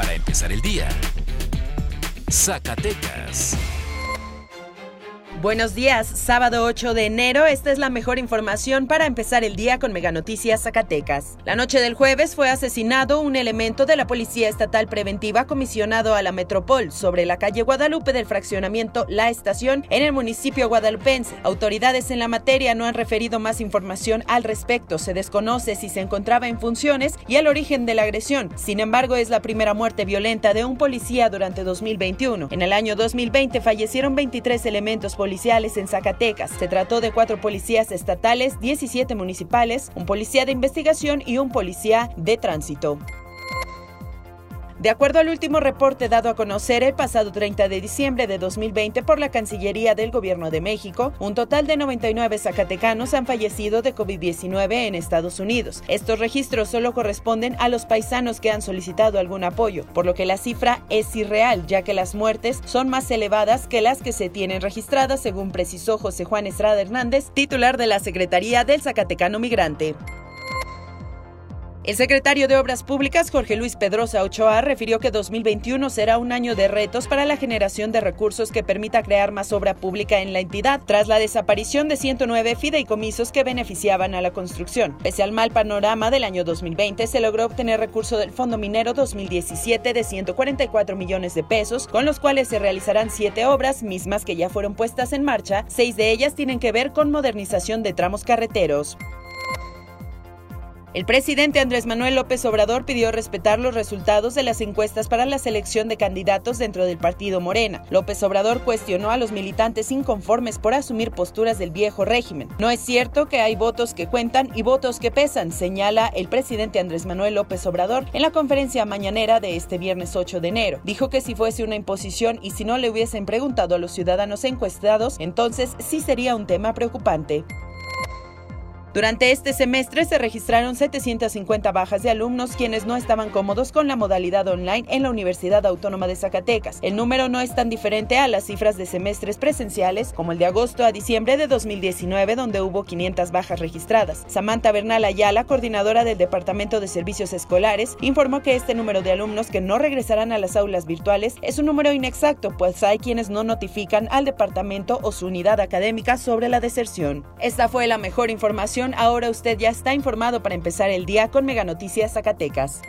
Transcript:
para empezar el día. Zacatecas. Buenos días, sábado 8 de enero, esta es la mejor información para empezar el día con Mega Noticias Zacatecas. La noche del jueves fue asesinado un elemento de la Policía Estatal Preventiva comisionado a la Metropol sobre la calle Guadalupe del fraccionamiento La Estación en el municipio guadalupense. Autoridades en la materia no han referido más información al respecto, se desconoce si se encontraba en funciones y el origen de la agresión. Sin embargo, es la primera muerte violenta de un policía durante 2021. En el año 2020 fallecieron 23 elementos policiales policiales en Zacatecas. Se trató de cuatro policías estatales, 17 municipales, un policía de investigación y un policía de tránsito. De acuerdo al último reporte dado a conocer el pasado 30 de diciembre de 2020 por la Cancillería del Gobierno de México, un total de 99 zacatecanos han fallecido de COVID-19 en Estados Unidos. Estos registros solo corresponden a los paisanos que han solicitado algún apoyo, por lo que la cifra es irreal, ya que las muertes son más elevadas que las que se tienen registradas, según precisó José Juan Estrada Hernández, titular de la Secretaría del Zacatecano Migrante. El secretario de Obras Públicas, Jorge Luis Pedrosa Ochoa, refirió que 2021 será un año de retos para la generación de recursos que permita crear más obra pública en la entidad, tras la desaparición de 109 fideicomisos que beneficiaban a la construcción. Pese al mal panorama del año 2020, se logró obtener recurso del Fondo Minero 2017 de 144 millones de pesos, con los cuales se realizarán siete obras, mismas que ya fueron puestas en marcha. Seis de ellas tienen que ver con modernización de tramos carreteros. El presidente Andrés Manuel López Obrador pidió respetar los resultados de las encuestas para la selección de candidatos dentro del partido Morena. López Obrador cuestionó a los militantes inconformes por asumir posturas del viejo régimen. No es cierto que hay votos que cuentan y votos que pesan, señala el presidente Andrés Manuel López Obrador en la conferencia mañanera de este viernes 8 de enero. Dijo que si fuese una imposición y si no le hubiesen preguntado a los ciudadanos encuestados, entonces sí sería un tema preocupante. Durante este semestre se registraron 750 bajas de alumnos quienes no estaban cómodos con la modalidad online en la Universidad Autónoma de Zacatecas. El número no es tan diferente a las cifras de semestres presenciales como el de agosto a diciembre de 2019 donde hubo 500 bajas registradas. Samantha Bernal Ayala, coordinadora del Departamento de Servicios Escolares, informó que este número de alumnos que no regresarán a las aulas virtuales es un número inexacto, pues hay quienes no notifican al departamento o su unidad académica sobre la deserción. Esta fue la mejor información ahora usted ya está informado para empezar el día con Mega Noticias Zacatecas.